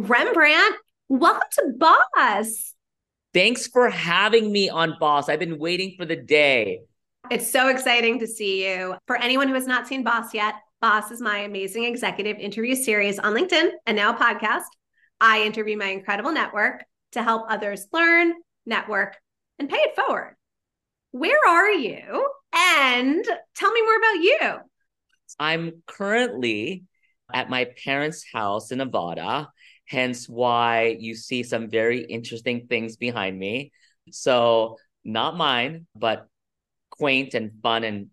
Rembrandt, welcome to Boss. Thanks for having me on Boss. I've been waiting for the day. It's so exciting to see you. For anyone who has not seen Boss yet, Boss is my amazing executive interview series on LinkedIn and now podcast. I interview my incredible network to help others learn, network, and pay it forward. Where are you? And tell me more about you. I'm currently at my parents' house in Nevada, hence why you see some very interesting things behind me. So, not mine, but quaint and fun and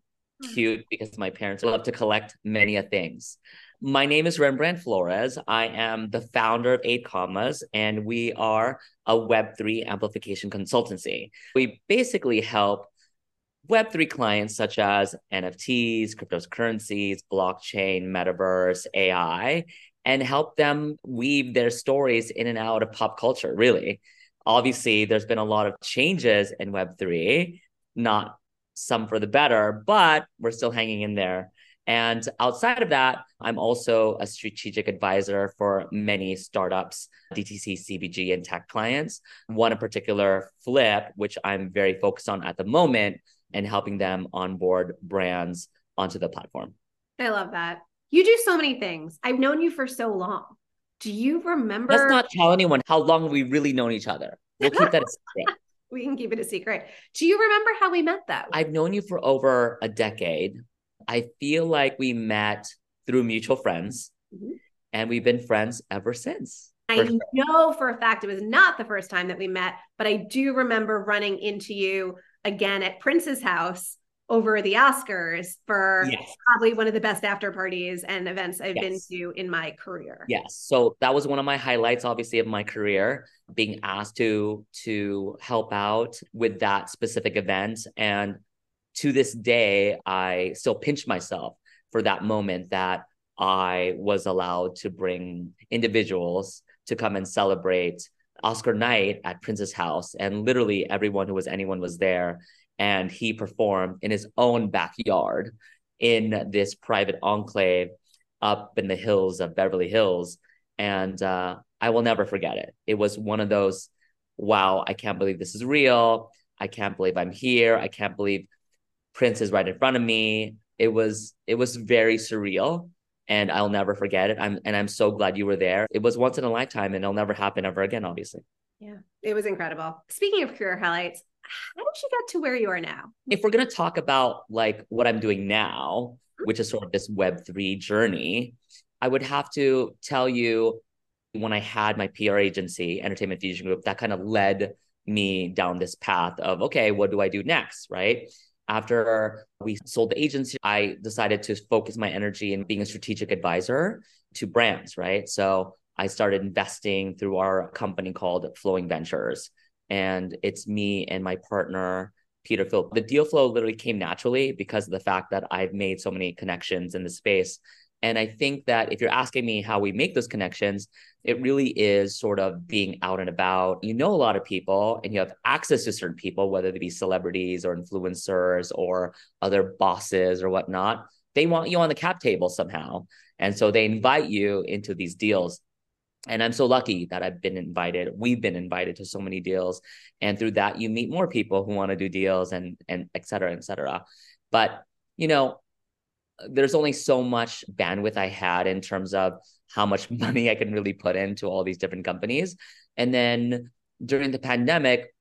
hmm. cute because my parents love to collect many things. My name is Rembrandt Flores. I am the founder of 8Commas, and we are a Web3 amplification consultancy. We basically help Web3 clients such as NFTs, cryptocurrencies, blockchain, metaverse, AI, and help them weave their stories in and out of pop culture, really. Obviously, there's been a lot of changes in Web3, not some for the better, but we're still hanging in there. And outside of that, I'm also a strategic advisor for many startups, DTC, CPG, and tech clients. One in particular, Flip, which I'm very focused on at the moment and helping them onboard brands onto the platform. I love that. You do so many things. I've known you for so long. Do you remember? Let's not tell anyone how long we really known each other. We'll keep that a secret. we can keep it a secret. Do you remember how we met though? I've known you for over a decade. I feel like we met through mutual friends mm-hmm. and we've been friends ever since. I sure. know for a fact it was not the first time that we met, but I do remember running into you again at Prince's house over the Oscars for yes. probably one of the best after parties and events I've yes. been to in my career. Yes. So that was one of my highlights obviously of my career being asked to to help out with that specific event and to this day, I still pinch myself for that moment that I was allowed to bring individuals to come and celebrate Oscar night at Prince's house. And literally everyone who was anyone was there. And he performed in his own backyard in this private enclave up in the hills of Beverly Hills. And uh, I will never forget it. It was one of those, wow, I can't believe this is real. I can't believe I'm here. I can't believe Prince is right in front of me. It was it was very surreal and I'll never forget it. I'm and I'm so glad you were there. It was once in a lifetime and it'll never happen ever again, obviously. Yeah, it was incredible. Speaking of career highlights, how did you get to where you are now? If we're gonna talk about like what I'm doing now, mm-hmm. which is sort of this Web3 journey, I would have to tell you when I had my PR agency, Entertainment Fusion Group, that kind of led me down this path of okay, what do I do next? Right after we sold the agency, I decided to focus my energy in being a strategic advisor to brands, right? So I started investing through our company called Flowing Ventures. And it's me and my partner, Peter Phil. The deal flow literally came naturally because of the fact that I've made so many connections in the space. And I think that if you're asking me how we make those connections, it really is sort of being out and about. You know a lot of people and you have access to certain people, whether they be celebrities or influencers or other bosses or whatnot. They want you on the cap table somehow. And so they invite you into these deals. And I'm so lucky that I've been invited. We've been invited to so many deals. And through that, you meet more people who want to do deals and and et cetera, et cetera. But you know, there's only so much bandwidth I had in terms of how much money I can really put into all these different companies. And then during the pandemic,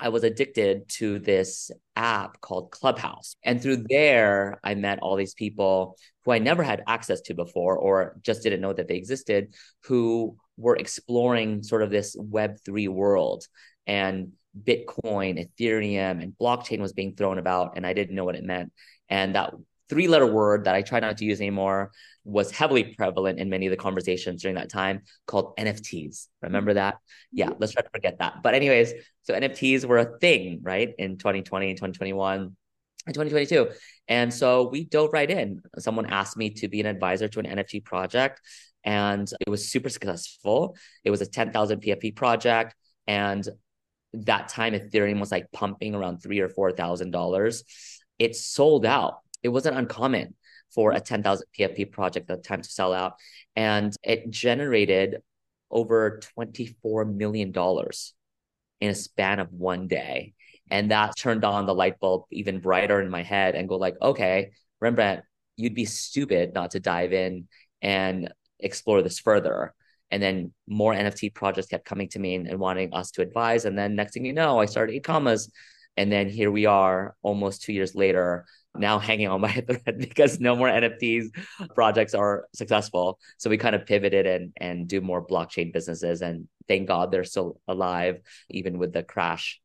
I was addicted to this app called Clubhouse. And through there, I met all these people who I never had access to before or just didn't know that they existed, who were exploring sort of this Web3 world. And Bitcoin, Ethereum, and blockchain was being thrown about, and I didn't know what it meant. And that three letter word that I try not to use anymore was heavily prevalent in many of the conversations during that time called NFTs. Remember that? Yeah, mm-hmm. let's try to forget that. But, anyways, so NFTs were a thing, right, in 2020 and 2021 and 2022. And so we dove right in. Someone asked me to be an advisor to an NFT project, and it was super successful. It was a 10,000 PFP project. And that time Ethereum was like pumping around three or four thousand dollars. It sold out it wasn't uncommon for a 10,000 PFP project at the time to sell out. And it generated over $24 million in a span of one day. And that turned on the light bulb even brighter in my head and go like, okay, Rembrandt, you'd be stupid not to dive in and explore this further. And then more NFT projects kept coming to me and, and wanting us to advise. And then next thing you know, I started e-commerce. And then here we are almost two years later, now hanging on by a thread because no more NFTs projects are successful. So we kind of pivoted and and do more blockchain businesses. And thank God they're still alive, even with the crash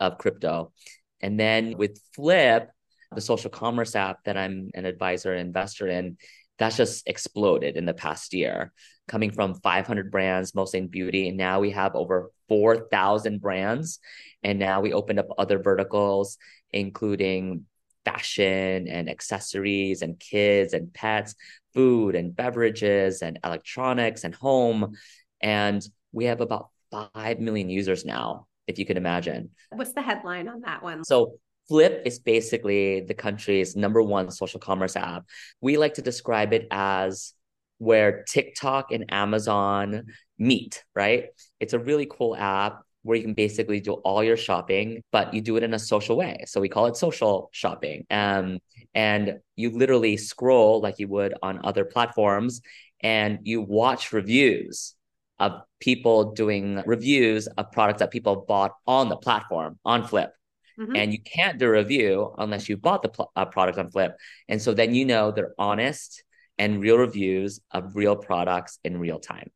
of crypto. And then with Flip, the social commerce app that I'm an advisor and investor in, that's just exploded in the past year, coming from 500 brands, mostly in beauty. And now we have over 4,000 brands. And now we opened up other verticals, including fashion and accessories and kids and pets, food and beverages and electronics and home. And we have about 5 million users now, if you can imagine. What's the headline on that one? So Flip is basically the country's number one social commerce app. We like to describe it as where TikTok and Amazon meet, right? It's a really cool app where you can basically do all your shopping, but you do it in a social way. So we call it social shopping. Um, and you literally scroll like you would on other platforms and you watch reviews of people doing reviews of products that people bought on the platform on Flip. Mm-hmm. And you can't do a review unless you bought the pl- uh, product on Flip. And so then you know they're honest and real reviews of real products in real time.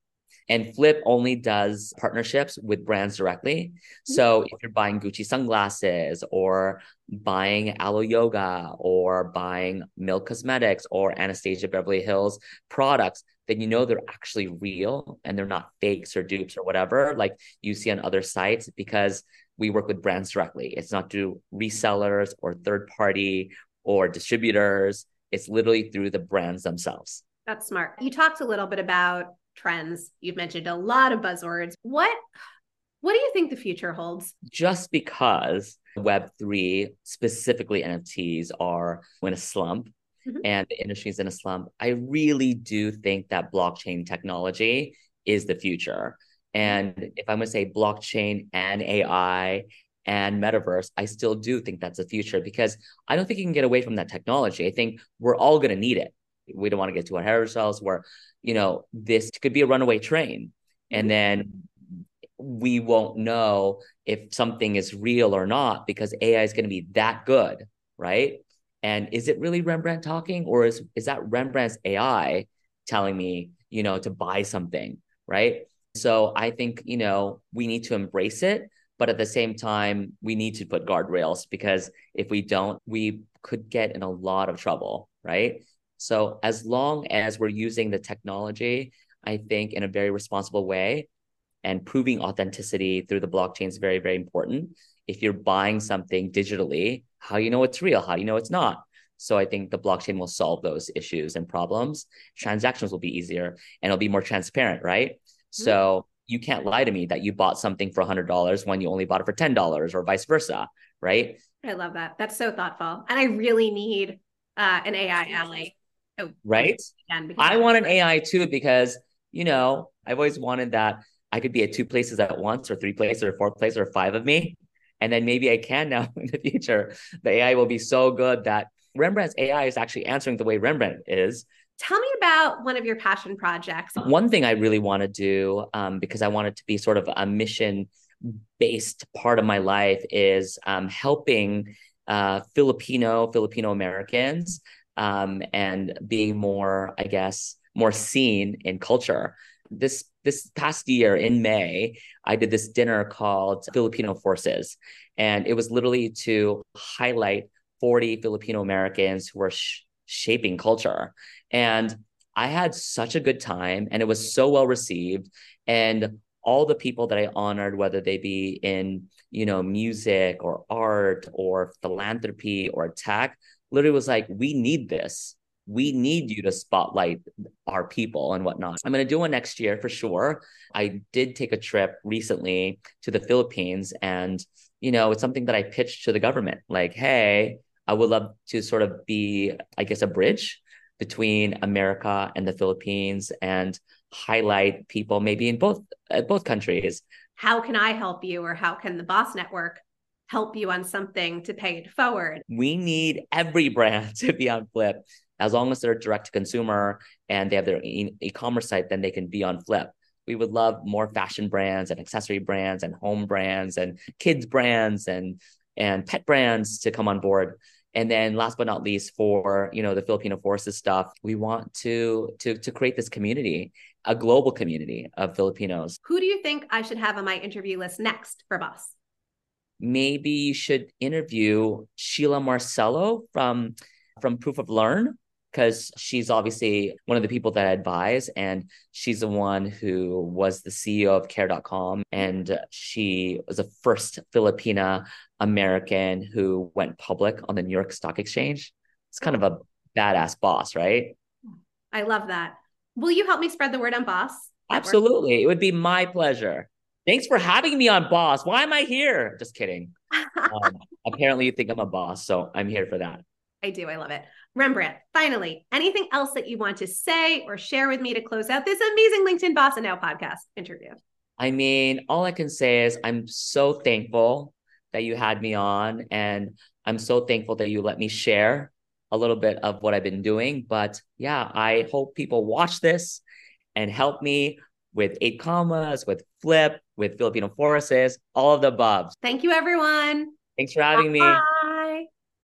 And Flip only does partnerships with brands directly. Mm-hmm. So if you're buying Gucci sunglasses or buying Alo Yoga or buying Milk Cosmetics or Anastasia Beverly Hills products, then you know they're actually real and they're not fakes or dupes or whatever like you see on other sites because we work with brands directly. It's not through resellers or third party or distributors. It's literally through the brands themselves. That's smart. You talked a little bit about trends. You've mentioned a lot of buzzwords. What what do you think the future holds? Just because Web3, specifically NFTs, are in a slump mm-hmm. and the industry is in a slump, I really do think that blockchain technology is the future. And if I'm going to say blockchain and AI and metaverse, I still do think that's the future because I don't think you can get away from that technology. I think we're all going to need it. We don't want to get too ahead of ourselves where, you know, this could be a runaway train. And mm-hmm. then we won't know if something is real or not because AI is going to be that good, right? And is it really Rembrandt talking or is is that Rembrandt's AI telling me, you know, to buy something, right? So I think, you know, we need to embrace it, but at the same time, we need to put guardrails because if we don't, we could get in a lot of trouble, right? So as long as we're using the technology, I think in a very responsible way and proving authenticity through the blockchain is very, very important. If you're buying something digitally, how you know it's real, how you know it's not. So I think the blockchain will solve those issues and problems. Transactions will be easier and it'll be more transparent, right? Mm-hmm. So you can't lie to me that you bought something for $100 when you only bought it for $10 or vice versa, right? I love that. That's so thoughtful. And I really need uh, an AI ally. Oh, right? I want an AI too because, you know, I've always wanted that I could be at two places at once or three places or four places or five of me. And then maybe I can now in the future. The AI will be so good that Rembrandt's AI is actually answering the way Rembrandt is. Tell me about one of your passion projects. One thing I really want to do, um, because I want it to be sort of a mission based part of my life, is um, helping uh, Filipino, Filipino Americans um, and being more, I guess, more seen in culture. This this past year in May, I did this dinner called Filipino Forces, and it was literally to highlight 40 Filipino Americans who are sh- shaping culture. And I had such a good time and it was so well received. And all the people that I honored, whether they be in, you know, music or art or philanthropy or tech, literally was like, we need this. We need you to spotlight our people and whatnot. I'm going to do one next year for sure. I did take a trip recently to the Philippines and, you know, it's something that I pitched to the government like, hey, I would love to sort of be, I guess, a bridge between America and the Philippines and highlight people maybe in both uh, both countries. How can I help you, or how can the Boss Network help you on something to pay it forward? We need every brand to be on Flip. As long as they're direct to consumer and they have their e commerce site, then they can be on Flip. We would love more fashion brands and accessory brands and home brands and kids brands and and pet brands to come on board. And then last but not least, for you know the Filipino forces stuff, we want to to to create this community, a global community of Filipinos. Who do you think I should have on my interview list next for Boss? Maybe you should interview Sheila Marcelo from from Proof of Learn because she's obviously one of the people that I advise, and she's the one who was the CEO of Care.com, and she was the first Filipina American who went public on the New York Stock Exchange. It's kind of a badass boss, right? I love that. Will you help me spread the word on Boss? Absolutely. It would be my pleasure. Thanks for having me on Boss. Why am I here? Just kidding. um, apparently, you think I'm a boss, so I'm here for that. I do. I love it. Rembrandt, finally, anything else that you want to say or share with me to close out this amazing LinkedIn Boss and Now podcast interview? I mean, all I can say is I'm so thankful that you had me on, and I'm so thankful that you let me share a little bit of what I've been doing. But yeah, I hope people watch this and help me with 8Commas, with Flip, with Filipino Forces, all of the above. Thank you, everyone. Thanks for having Bye. me. Bye.